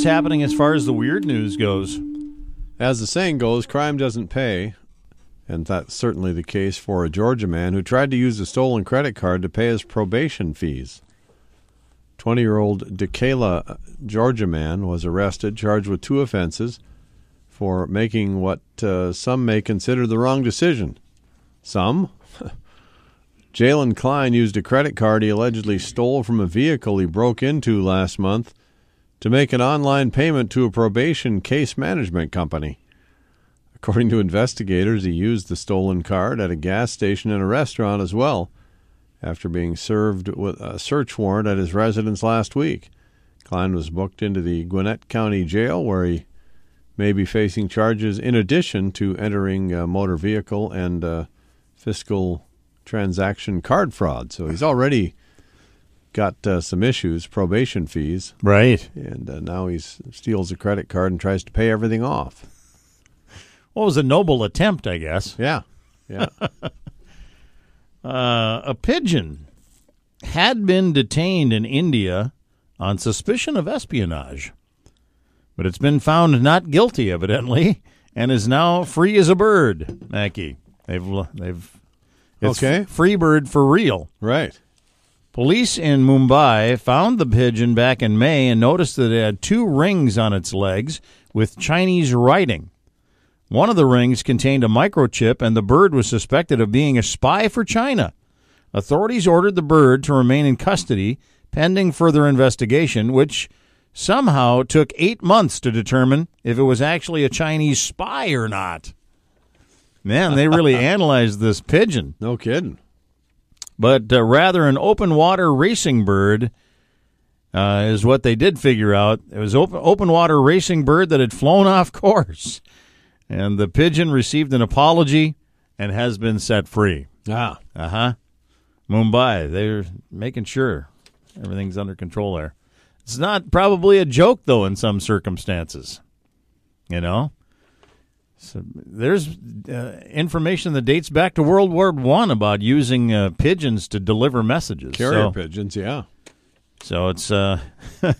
what's happening as far as the weird news goes? As the saying goes, crime doesn't pay. And that's certainly the case for a Georgia man who tried to use a stolen credit card to pay his probation fees. 20 year old Decatur, Georgia man was arrested, charged with two offenses for making what uh, some may consider the wrong decision. Some? Jalen Klein used a credit card he allegedly stole from a vehicle he broke into last month to make an online payment to a probation case management company. According to investigators, he used the stolen card at a gas station and a restaurant as well after being served with a search warrant at his residence last week. Klein was booked into the Gwinnett County Jail where he may be facing charges in addition to entering a motor vehicle and uh, fiscal transaction card fraud. So he's already got uh, some issues, probation fees, Right. and uh, now he steals a credit card and tries to pay everything off. What was a noble attempt, I guess. Yeah, yeah. Uh, a pigeon had been detained in India on suspicion of espionage, but it's been found not guilty, evidently, and is now free as a bird. Mackie, they've they've it's Okay. free bird for real. right. Police in Mumbai found the pigeon back in May and noticed that it had two rings on its legs with Chinese writing. One of the rings contained a microchip, and the bird was suspected of being a spy for China. Authorities ordered the bird to remain in custody pending further investigation, which somehow took eight months to determine if it was actually a Chinese spy or not. Man, they really analyzed this pigeon No kidding. But uh, rather an open water racing bird uh, is what they did figure out. It was open open water racing bird that had flown off course, and the pigeon received an apology and has been set free. Ah, Uh huh. Mumbai, they're making sure everything's under control there. It's not probably a joke though in some circumstances. You know. So there's uh, information that dates back to World War One about using uh, pigeons to deliver messages. carrier so, pigeons. Yeah. so it's a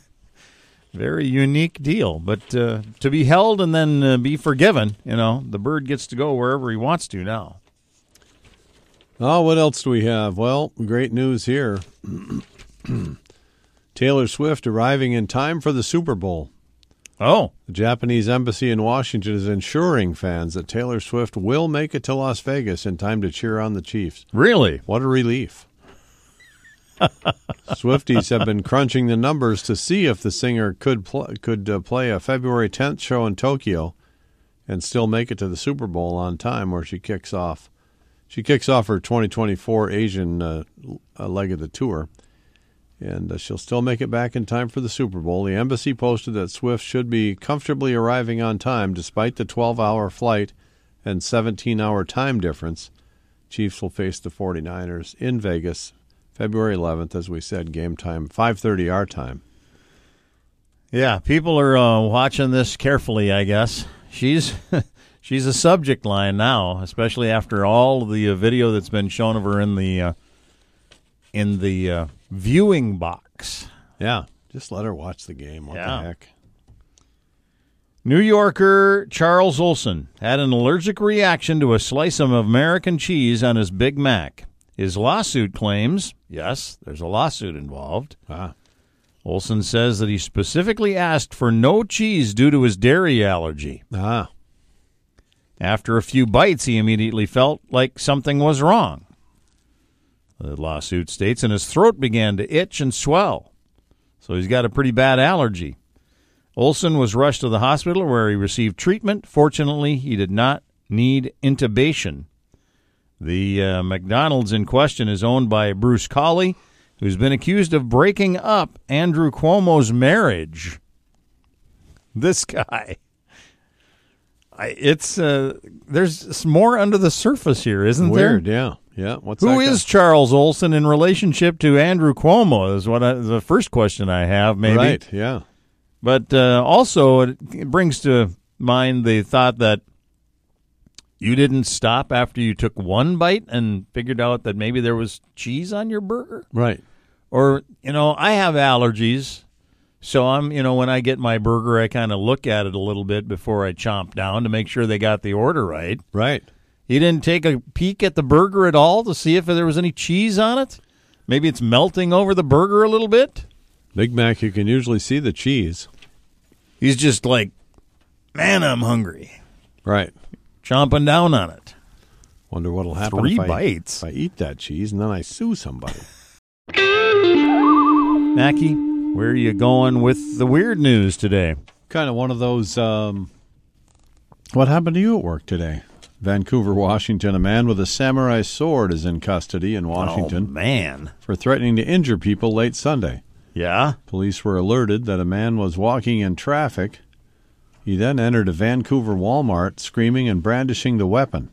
very unique deal. But uh, to be held and then uh, be forgiven, you know, the bird gets to go wherever he wants to now. Oh, what else do we have? Well, great news here. Taylor Swift arriving in time for the Super Bowl. Oh, The Japanese embassy in Washington is ensuring fans that Taylor Swift will make it to Las Vegas in time to cheer on the Chiefs. really? What a relief. Swifties have been crunching the numbers to see if the singer could pl- could uh, play a February 10th show in Tokyo and still make it to the Super Bowl on time where she kicks off. She kicks off her 2024 Asian uh, leg of the tour and uh, she'll still make it back in time for the Super Bowl. The embassy posted that Swift should be comfortably arriving on time despite the 12-hour flight and 17-hour time difference. Chiefs will face the 49ers in Vegas February 11th as we said game time 5:30 our time. Yeah, people are uh, watching this carefully. I guess she's she's a subject line now, especially after all the uh, video that's been shown of her in the uh, in the uh, viewing box. Yeah, just let her watch the game. What Yeah. the heck? New Yorker Charles Olson had an allergic reaction to a slice of American cheese on his Big Mac. His lawsuit claims, yes, there's a lawsuit involved. Ah, Olson says that he specifically asked for no cheese due to his dairy allergy. ah, After a few bites, he immediately felt like something was wrong. The lawsuit states, and his throat began to itch and swell. So he's got a pretty bad allergy. Olson was rushed to the hospital where he received treatment. Fortunately, he did not need intubation. The uh, McDonald's in question is owned by Bruce Colley, who's been accused of breaking up Andrew Cuomo's marriage. This guy. I, it's uh, there's more under the surface here, isn't weird. there? Yeah, yeah. What's Who guy? Charles Olson in relationship to Andrew Cuomo? Is what I, the first question I have, maybe. right? Yeah, But uh, also, it, it brings to mind the thought that you didn't stop after you took one bite and figured out that maybe there was cheese on your burger. right. Or, you know, I have allergies, So I'm, you know, when I get my burger, I kind of look at it a little bit before I chomp down to make sure they got the order right. Right. He didn't take a peek at the burger at all to see if there was any cheese on it. Maybe it's melting over the burger a little bit. Big Mac, you can usually see the cheese. He's just like, man, I'm hungry, Right. chomping down on it. Wonder what'll happen Three if I, bites. if I eat that cheese and then I sue somebody. Mackie, where are you going with the weird news today? kind of one of those. Um, what happened to you at work today? Vancouver, Washington. A man with a samurai sword is in custody in Oh, Washington man. for threatening to injure people late Sunday. Yeah? Police were alerted that a man was walking in traffic. He then entered a Vancouver Walmart screaming and brandishing the weapon.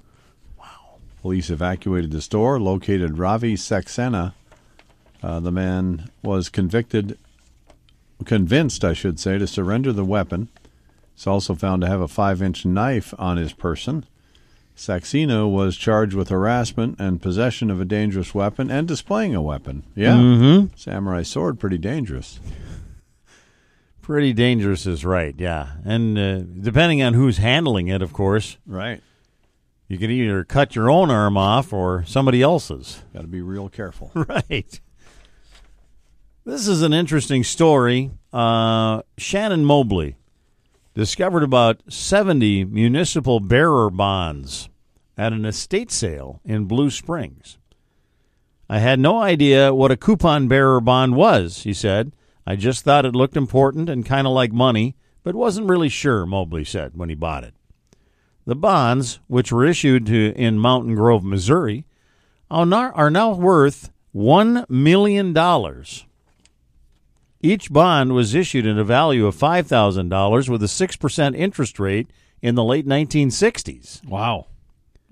Wow. Police evacuated the store, located Ravi Saxena. Uh, the man was convicted, convinced, I should say, to surrender the weapon. He's also found to have a five inch knife on his person. Saxena was charged with harassment and possession of a dangerous weapon and displaying a weapon. Yeah. Mm-hmm. Samurai sword, pretty dangerous. Pretty dangerous is right, yeah. And uh, depending on who's handling it, of course, Right. you can either cut your own arm off or somebody else's. Got to be real careful. Right. This is an interesting story. Uh, Shannon Mobley discovered about 70 municipal bearer bonds at an estate sale in Blue Springs. I had no idea what a coupon bearer bond was, he said. I just thought it looked important and kind of like money, but wasn't really sure, Mobley said when he bought it. The bonds, which were issued to, in Mountain Grove, Missouri, are now, worth $1 million. Each bond was issued at a value of $5,000 with a 6% interest rate in the late 1960s. Wow.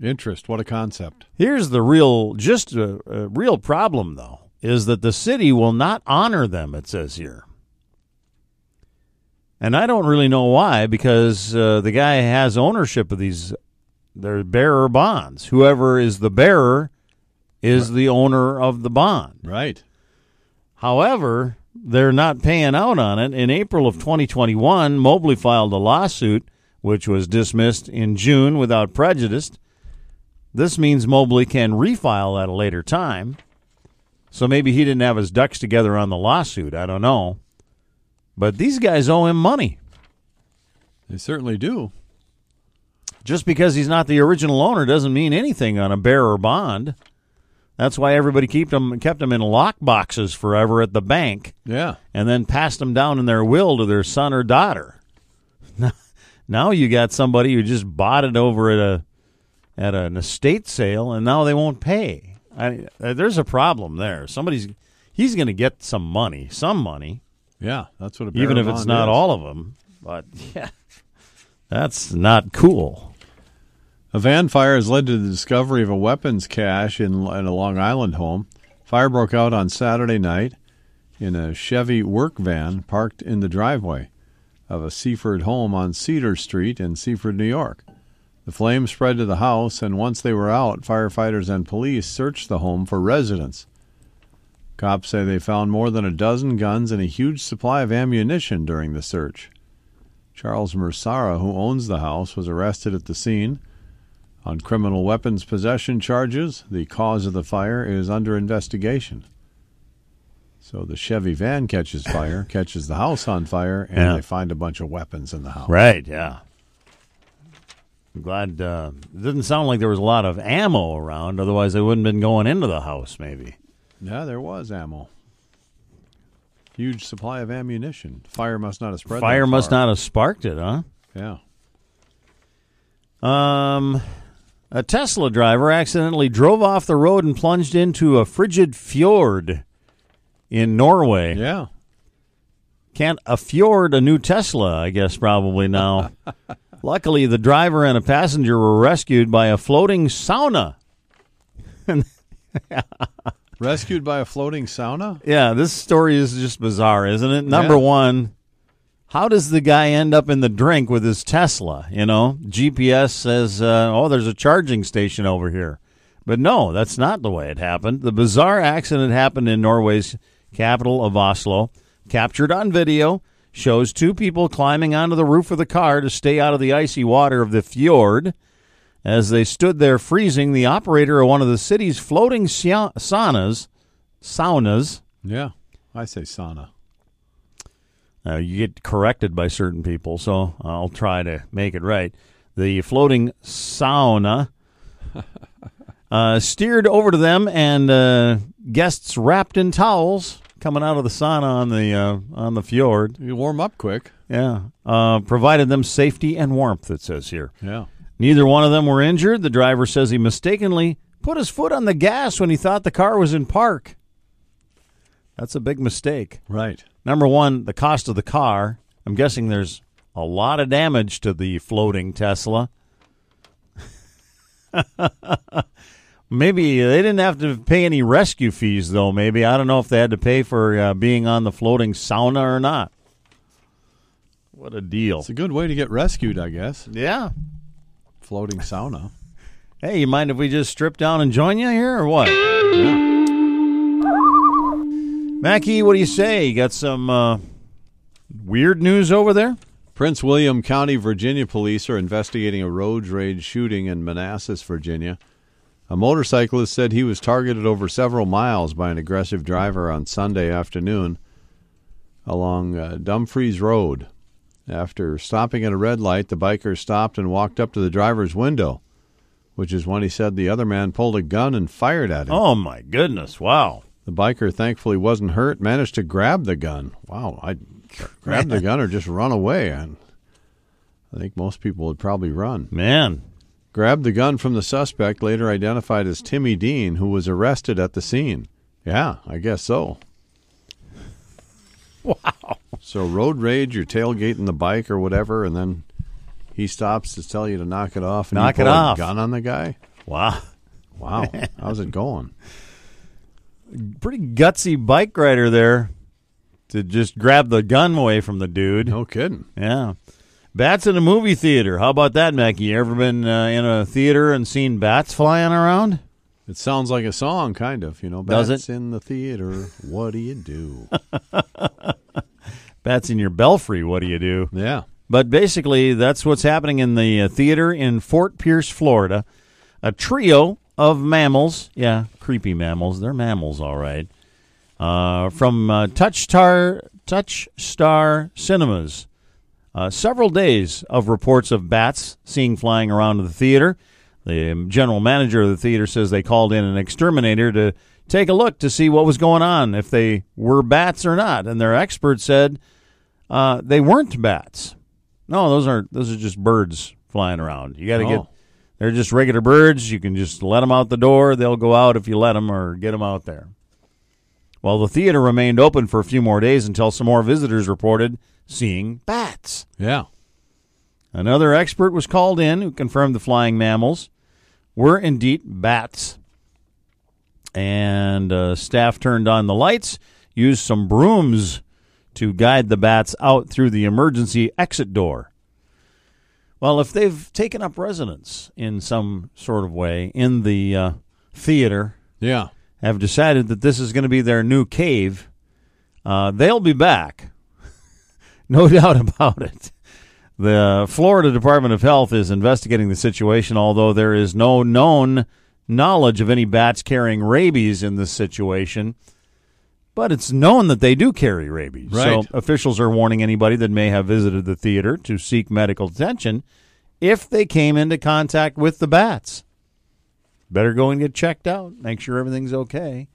Interest. What a concept. Here's the real, just a, a real problem, though, is that the city will not honor them, it says here. And I don't really know why, because uh, the guy has ownership of these, their bearer bonds. Whoever is the bearer is the owner of the bond. Right. However, they're not paying out on it. In April of 2021, Mobley filed a lawsuit, which was dismissed in June without prejudice. This means Mobley can refile at a later time. So maybe he didn't have his ducks together on the lawsuit. I don't know. But these guys owe him money. They certainly do. Just because he's not the original owner doesn't mean anything on a bearer bond. That's why everybody kept them kept them in lock boxes forever at the bank. Yeah. and then passed them down in their will to their son or daughter. Now you got somebody who just bought it over at a at an estate sale, and now they won't pay. I, uh, there's a problem there. Somebody's he's going to get some money, some money, Yeah. That's what even if it's not is. all of them. But yeah, that's not cool. A van fire has led to the discovery of a weapons cache in, in a Long Island home. Fire broke out on Saturday night in a Chevy work van parked in the driveway of a Seaford home on Cedar Street in Seaford, New York. The flames spread to the house, and once they were out, firefighters and police searched the home for residents. Cops say they found more than a dozen guns and a huge supply of ammunition during the search. Charles Mersara, who owns the house, was arrested at the scene on criminal weapons possession charges. The cause of the fire is under investigation. So the Chevy van catches fire, catches the house on fire, and Yeah. they find a bunch of weapons in the house. Right? Yeah. I'm glad uh, it didn't sound like there was a lot of ammo around. Otherwise, they wouldn't have been going into the house. Maybe. Yeah, there was ammo. Huge supply of ammunition. Fire must not have spread. Fire must not have sparked it, huh? Yeah. Um, a Tesla driver accidentally drove off the road and plunged into a frigid fjord in Norway. Yeah. Can't afford a new Tesla, I guess, probably now. Luckily, the driver and a passenger were rescued by a floating sauna. Rescued by a floating sauna? Yeah, this story is just bizarre, isn't it? Number Yeah. one, how does the guy end up in the drink with his Tesla? You know, GPS says, uh, oh, there's a charging station over here. But no, that's not the way it happened. The bizarre accident happened in Norway's capital of Oslo. captured on video, shows two people climbing onto the roof of the car to stay out of the icy water of the fjord. As they stood there freezing, the operator of one of the city's floating sa- saunas, saunas, Yeah, I say sauna. Uh, you get corrected by certain people, so I'll try to make it right. The floating sauna uh, steered over to them, and uh, guests wrapped in towels coming out of the sauna on the uh, on the fjord. You warm up quick. Yeah, uh, provided them safety and warmth. It says here. Yeah. Neither one of them were injured. The driver says he mistakenly put his foot on the gas when he thought the car was in park. That's a big mistake. Right. Number one, the cost of the car. I'm guessing there's a lot of damage to the floating Tesla. maybe they didn't have to pay any rescue fees, though. Maybe I don't know if they had to pay for uh, being on the floating sauna or not. What a deal! It's a good way to get rescued, I guess. Yeah. Floating sauna. Hey, you mind if we just strip down and join you here, or what? Yeah. Mackie, what do you say? You got some uh, weird news over there? Prince William County, Virginia police are investigating a road rage shooting in Manassas, Virginia. A motorcyclist said he was targeted over several miles by an aggressive driver on Sunday afternoon along uh, Dumfries Road. After stopping at a red light, the biker stopped and walked up to the driver's window, which is when he said the other man pulled a gun and fired at him. Oh my goodness! Wow. The biker thankfully wasn't hurt, managed to grab the gun. Wow, I'd grab the gun or just run away. And I think most people would probably run. Man, Grabbed the gun from the suspect, later identified as Timmy Dean, who was arrested at the scene. Yeah, I guess so. Wow. So road rage, you're tailgating the bike or whatever, and then he stops to tell you to knock it off and Knock you it off. a gun on the guy. Wow. Wow, how's it going? Pretty gutsy bike rider there to just grab the gun away from the dude. No kidding. Yeah. Bats in a movie theater. How about that, Mackie? You ever been uh, in a theater and seen bats flying around? It sounds like a song, kind of. You know, Does bats it? in the theater. What do you do? Bats in your belfry. What do you do? yeah. But basically, that's what's happening in the uh, theater in Fort Pierce, Florida. A trio of mammals, yeah, creepy mammals. They're mammals, all right. Uh, from uh, Touchstar, Touch Star Cinemas. Uh, several days of reports of bats seen flying around the theater. The general manager of the theater says they called in an exterminator to take a look to see what was going on, if they were bats or not. And their expert said uh, they weren't bats. No, those are those are just birds flying around. You got to get Oh. They're just regular birds. You can just let them out the door. They'll go out if you let them or get them out there. Well, the theater remained open for a few more days until some more visitors reported seeing bats. Yeah. Another expert was called in who confirmed the flying mammals were indeed bats. And uh, staff turned on the lights, used some brooms to guide the bats out through the emergency exit door. Well, if they've taken up residence in some sort of way in the uh, theater, Yeah. have decided that this is going to be their new cave, uh, they'll be back. no doubt about it. The Florida Department of Health is investigating the situation, although there is no known knowledge of any bats carrying rabies in this situation. But it's known that they do carry rabies. Right. So officials are warning anybody that may have visited the theater to seek medical attention if they came into contact with the bats. Better go and get checked out. Make sure everything's okay.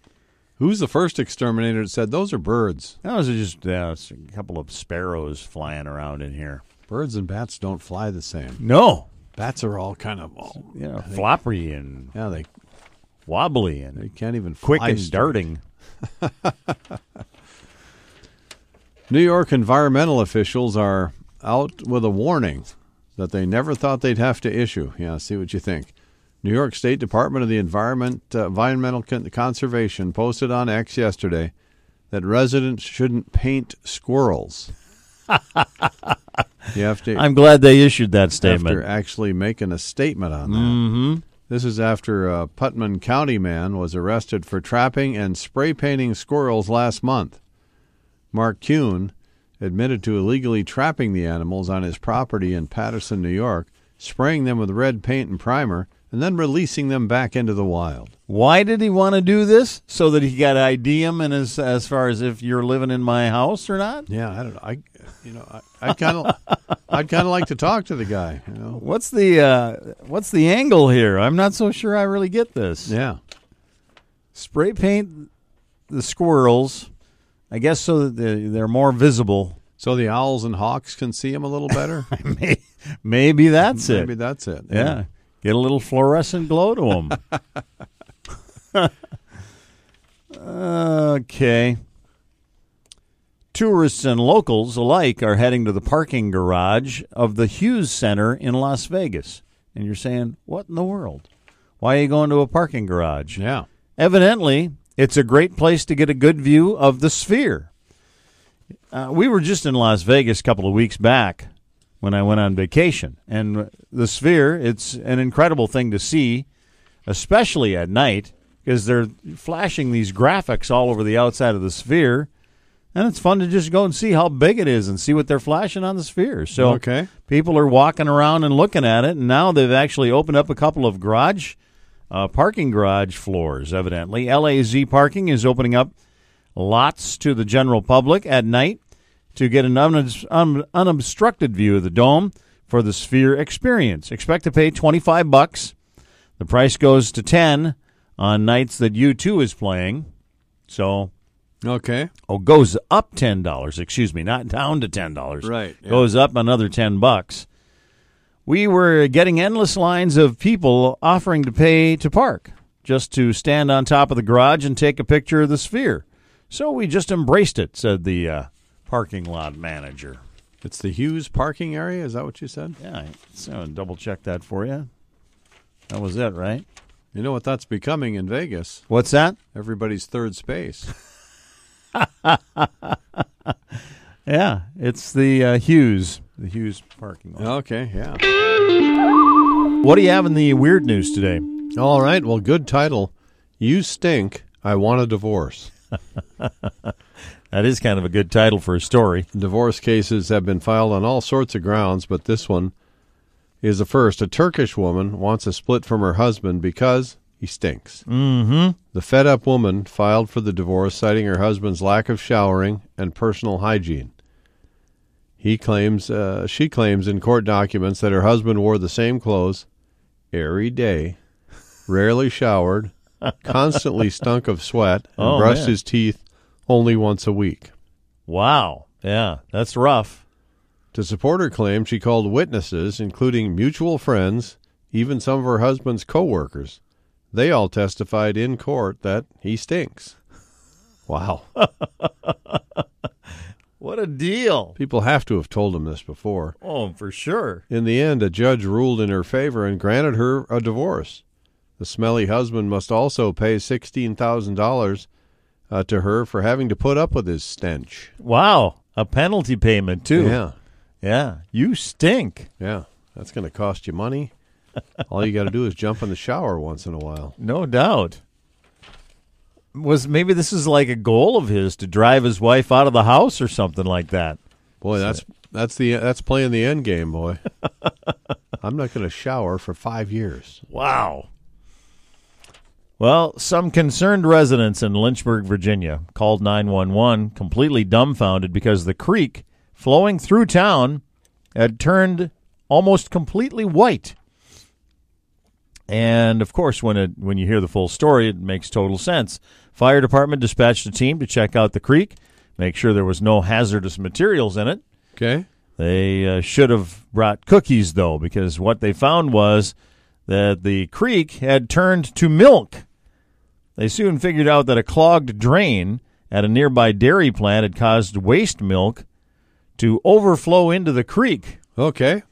Who's the first exterminator that said those are birds? Those are just uh, a couple of sparrows flying around in here. Birds and bats don't fly the same. No, Bats are all kind of you know, floppy and yeah, they wobbly and they can't even quick and straight. darting. New York environmental officials are out with a warning that they never thought they'd have to issue. Yeah, see what you think. New York State Department of the Environment, uh, Environmental Con- Conservation posted on X yesterday that residents shouldn't paint squirrels. you have to I'm glad they issued that statement. after actually making a statement on that. Mm-hmm. This is after a Putnam County man was arrested for trapping and spray painting squirrels last month. Mark Kuhn, admitted to illegally trapping the animals on his property in Patterson, New York, spraying them with red paint and primer, and then releasing them back into the wild. Why did he want to do this? So that he got ID him and as as far as if you're living in my house or not? Yeah, I don't know. I, you know, I, I'd kind of, I'd kind of like to talk to the guy. You know. What's the uh, what's the angle here? I'm not so sure I really get this. Yeah. Spray paint the squirrels, I guess, so that they're, they're more visible. So the owls and hawks can see them a little better. Maybe, maybe that's Maybe it. Maybe that's it. Yeah. Get a little fluorescent glow to them. okay. Tourists and locals alike are heading to the parking garage of the Hughes Center in Las Vegas. And you're saying, what in the world? Why are you going to a parking garage? Yeah. Evidently, it's a great place to get a good view of the sphere. Uh, we were just in Las Vegas a couple of weeks back when I went on vacation, and the sphere, it's an incredible thing to see, especially at night, because they're flashing these graphics all over the outside of the sphere, and it's fun to just go and see how big it is and see what they're flashing on the sphere. So Okay. people are walking around and looking at it, and now they've actually opened up a couple of garage, uh, parking garage floors. Evidently, LAZ Parking is opening up lots to the general public at night to get an unobs- un- unobstructed view of the dome for the Sphere experience. Expect to pay twenty five bucks. The price goes to ten on nights that U two is playing. So Okay. Oh, goes up ten dollars. Excuse me, not down to ten dollars. Right, yeah. Goes up another ten bucks. We were getting endless lines of people offering to pay to park, just to stand on top of the garage and take a picture of the sphere. So we just embraced it," said the uh, parking lot manager. It's the Hughes parking area. Is that what you said? Yeah, so double check that for you. That was it, right? You know what that's becoming in Vegas? What's that? Everybody's third space. Yeah, it's the uh, Hughes, the Hughes parking lot. okay. Yeah. What do you have in the weird news today? All right. Well, good title. You stink. I want a divorce. That is kind of a good title for a story. Divorce cases have been filed on all sorts of grounds, but this one is the first. A Turkish woman wants a split from her husband because he stinks. Mm-hmm. The fed up woman filed for the divorce, citing her husband's lack of showering and personal hygiene. He claims, uh, she claims in court documents that her husband wore the same clothes every day, rarely showered, constantly stunk of sweat, and Oh, brushed man. his teeth only once a week. Wow. Yeah, that's rough. To support her claim, she called witnesses, including mutual friends, even some of her husband's coworkers. They all testified in court that he stinks. Wow. What a deal. People have to have told him this before. Oh, for sure. In the end, a judge ruled in her favor and granted her a divorce. The smelly husband must also pay $16,000 uh, to her for having to put up with his stench. Wow. A penalty payment, too. Yeah. Yeah. You stink. Yeah. That's going to cost you money. All you got to do is jump in the shower once in a while. No doubt. Was maybe this is like a goal of his to drive his wife out of the house or something like that. Boy, that's that's the that's playing the end game, boy. I'm not going to shower for 5 years. Wow. Well, some concerned residents in Lynchburg, Virginia, called 911 completely dumbfounded because the creek flowing through town had turned almost completely white. And of course, when it when you hear the full story, it makes total sense. Fire department dispatched a team to check out the creek, make sure there was no hazardous materials in it. Okay? They uh, should have brought cookies, though, because what they found was that the creek had turned to milk. They soon figured out that a clogged drain at a nearby dairy plant had caused waste milk to overflow into the creek. Okay.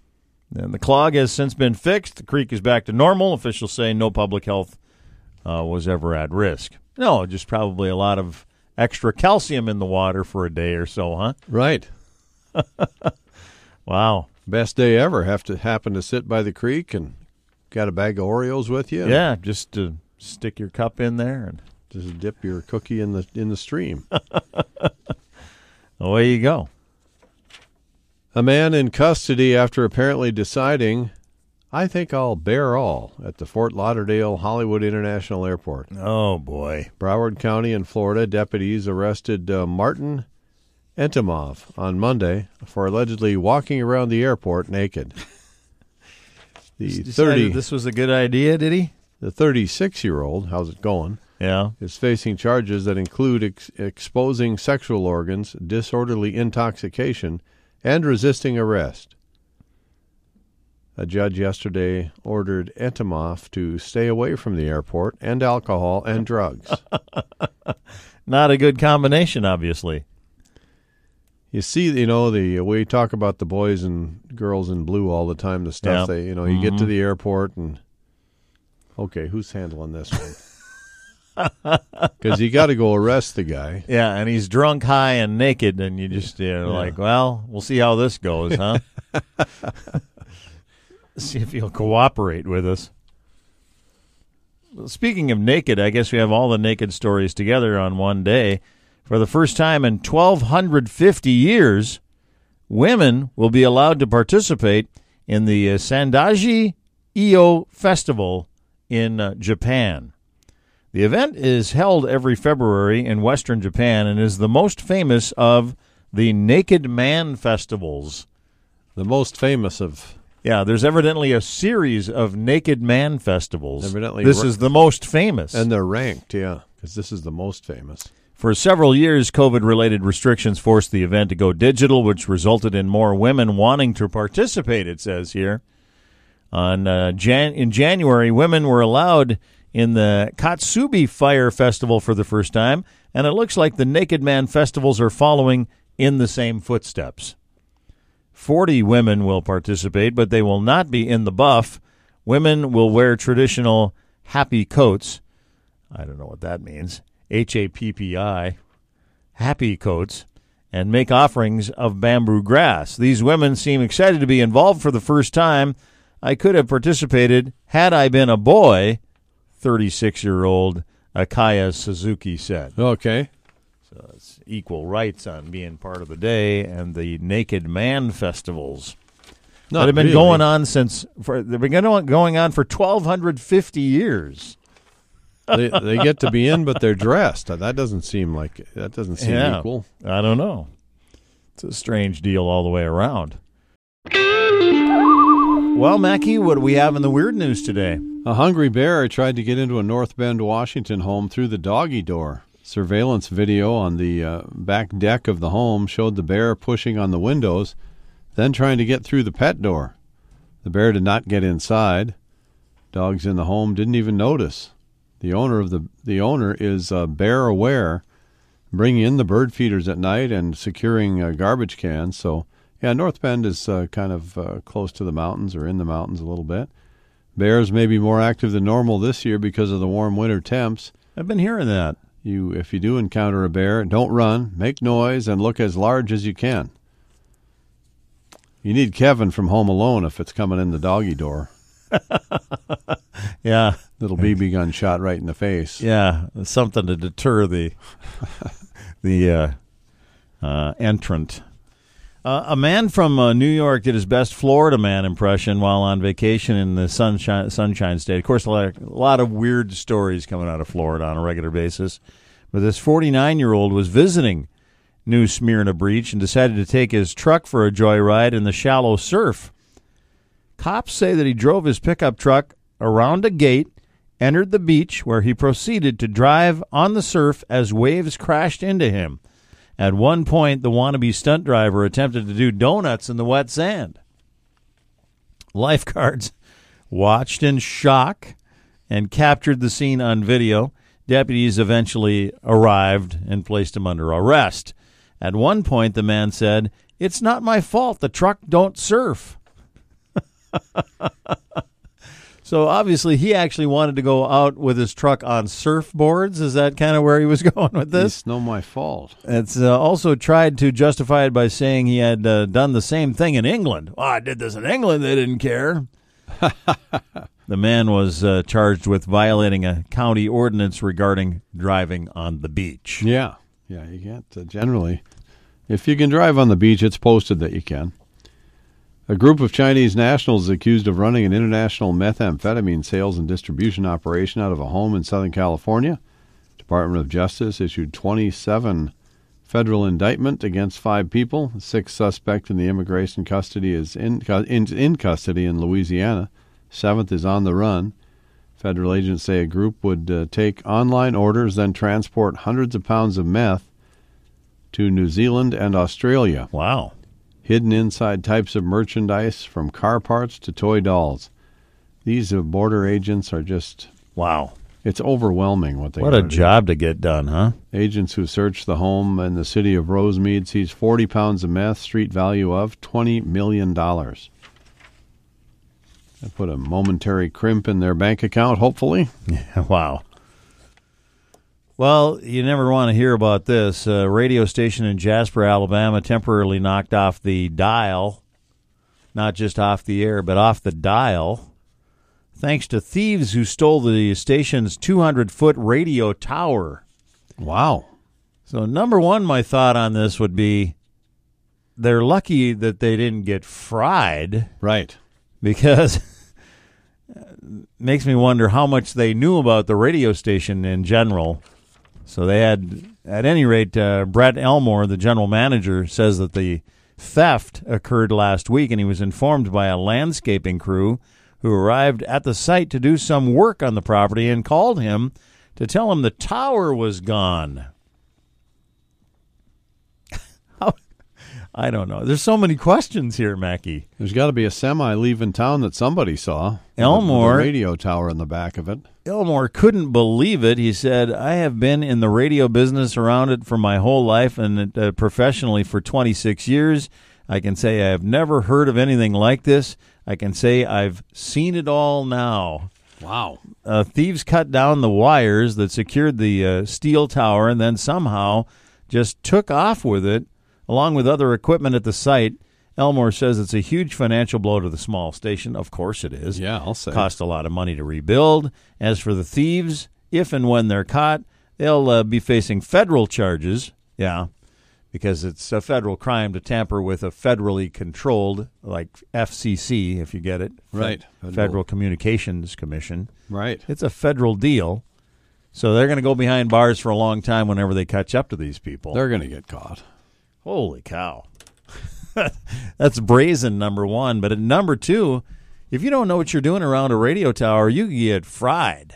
And the clog has since been fixed. The creek is back to normal. Officials say no public health uh, was ever at risk. No, just probably a lot of extra calcium in the water for a day or so, huh? Right. Wow. Best day ever. Have to happen to sit by the creek and got a bag of Oreos with you. Yeah, just to stick your cup in there and Just dip your cookie in the in the stream. Away you go. A man in custody after apparently deciding, I think I'll bear all at the Fort Lauderdale Hollywood International Airport. Oh boy. Broward County in Florida, deputies arrested uh, Martin Entomov on Monday for allegedly walking around the airport naked. The thirty, this was a good idea, did he? The thirty-six-year-old, how's it going? Yeah. Is facing charges that include ex- exposing sexual organs, disorderly intoxication, and resisting arrest. A judge yesterday ordered Entomov to stay away from the airport and alcohol and drugs. Not a good combination, obviously. You see, you know, the way we talk about the boys and girls in blue all the time. The stuff Yeah. they, you know, you get to mm-hmm. the airport and okay, who's handling this one? Because you got to go arrest the guy. Yeah, and he's drunk, high, and naked, and you just you're like, well, we'll see how this goes, huh? see if he'll cooperate with us. Speaking of naked, I guess we have all the naked stories together on one day. For the first time in 1,250 years, women will be allowed to participate in the uh, Sandaji Iyo Festival in uh, Japan. The event is held every February in western Japan and is the most famous of the Naked Man festivals. The most famous of Yeah, there's evidently a series of Naked Man festivals. Evidently this ra- is the most famous. and they're ranked, yeah, because this is the most famous. For several years, COVID related restrictions forced the event to go digital, which resulted in more women wanting to participate, it says here. On uh, Jan- In January, women were allowed in the Katsubi Fire Festival for the first time, and it looks like the Naked Man festivals are following in the same footsteps. 40 women will participate, but they will not be in the buff. Women will wear traditional happy coats. I don't know what that means. H A P P I, happy coats, and make offerings of bamboo grass. These women seem excited to be involved for the first time. I could have participated had I been a boy, 36 year old Akaya Suzuki said. Okay, So It's equal rights on being part of the day and the Naked Man festivals that have been really. going on since for, they've been going going on for 1250 years. they, they get to be in, but they're dressed. That doesn't seem like that doesn't seem Yeah. equal. I don't know. It's a strange deal all the way around. Well, Mackie, what do we have in the weird news today? A hungry bear tried to get into a North Bend, Washington home through the doggy door. Surveillance video on the uh, back deck of the home showed the bear pushing on the windows, then trying to get through the pet door. The bear did not get inside. Dogs in the home didn't even notice. The owner of the the owner is uh, bear aware, bringing in the bird feeders at night and securing uh, garbage cans. So yeah, North Bend is uh, kind of uh, close to the mountains or in the mountains a little bit. Bears may be more active than normal this year because of the warm winter temps. I've been hearing that. You, if you do encounter a bear, don't run, make noise, and look as large as you can. You need Kevin from Home Alone if it's coming in the doggy door. Yeah, Little BB gun shot right in the face. yeah, something to deter the the uh, uh, entrant. Uh, a man from uh, New York did his best Florida man impression while on vacation in the sunshine, sunshine state. Of course, a lot, a lot of weird stories coming out of Florida on a regular basis. But this 49 year old was visiting New Smyrna Beach and decided to take his truck for a joyride in the shallow surf. Cops say that he drove his pickup truck around a gate, entered the beach, where he proceeded to drive on the surf as waves crashed into him. At one point, the wannabe stunt driver attempted to do donuts in the wet sand. Lifeguards watched in shock and captured the scene on video. Deputies eventually arrived and placed him under arrest. At one point, the man said, It's not my fault. The truck don't surf. so obviously, he actually wanted to go out with his truck on surfboards. Is that kind of where he was going with this? It's no my fault. It's uh, also tried to justify it by saying he had uh, done the same thing in England. Oh, I did this in England. They didn't care. the man was uh, charged with violating a county ordinance regarding driving on the beach. Yeah, yeah. You can't uh, generally If you can drive on the beach, it's posted that you can. A group of Chinese nationals accused of running an international methamphetamine sales and distribution operation out of a home in Southern California. Department of Justice issued 27 federal indictment against five people. Six suspect in the immigration custody is in, in, in custody in Louisiana. Seventh is on the run. Federal agents say a group would uh, take online orders, then transport hundreds of pounds of meth to New Zealand and Australia. Wow. Hidden inside types of merchandise from car parts to toy dolls. These border agents are just Wow. it's overwhelming what they What a do. job to get done, huh? Agents who searched the home in the city of Rosemead seized 40 pounds of meth, street value of $20 million. That put a momentary crimp in their bank account, hopefully. Yeah, wow. Well, you never want to hear about this. A radio station in Jasper, Alabama temporarily knocked off the dial, not just off the air, but off the dial, thanks to thieves who stole the station's 200 foot radio tower. Wow. So, number one, my thought on this would be they're lucky that they didn't get fried Right. because makes me wonder how much they knew about the radio station in general. So they had, at any rate, uh, Brett Elmore, the general manager, says that the theft occurred last week, and he was informed by a landscaping crew who arrived at the site to do some work on the property and called him to tell him the tower was gone. I don't know. There's so many questions here, Mackie. There's got to be a semi leaving town that somebody saw. Elmore- radio tower in the back of it. Elmore couldn't believe it. He said, I have been in the radio business around it for my whole life and uh, professionally for 26 years. I can say I have never heard of anything like this. I can say I've seen it all now. Wow. Uh, thieves cut down the wires that secured the uh, steel tower and then somehow just took off with it, along with other equipment at the site. Elmore says it's a huge financial blow to the small station. Of course it is Yeah, I'll say. cost a lot of money to rebuild. As for the thieves, if and when they're caught, they'll uh, be facing federal charges. Yeah, because it's a federal crime to tamper with a federally controlled, like FCC, if you get it. Right. Federal, Federal- Communications Commission. Right. It's a federal deal. So they're going to go behind bars for a long time whenever they catch up to these people. They're going to get caught. Holy cow. That's brazen, number one. But at number two, if you don't know what you're doing around a radio tower, you get fried.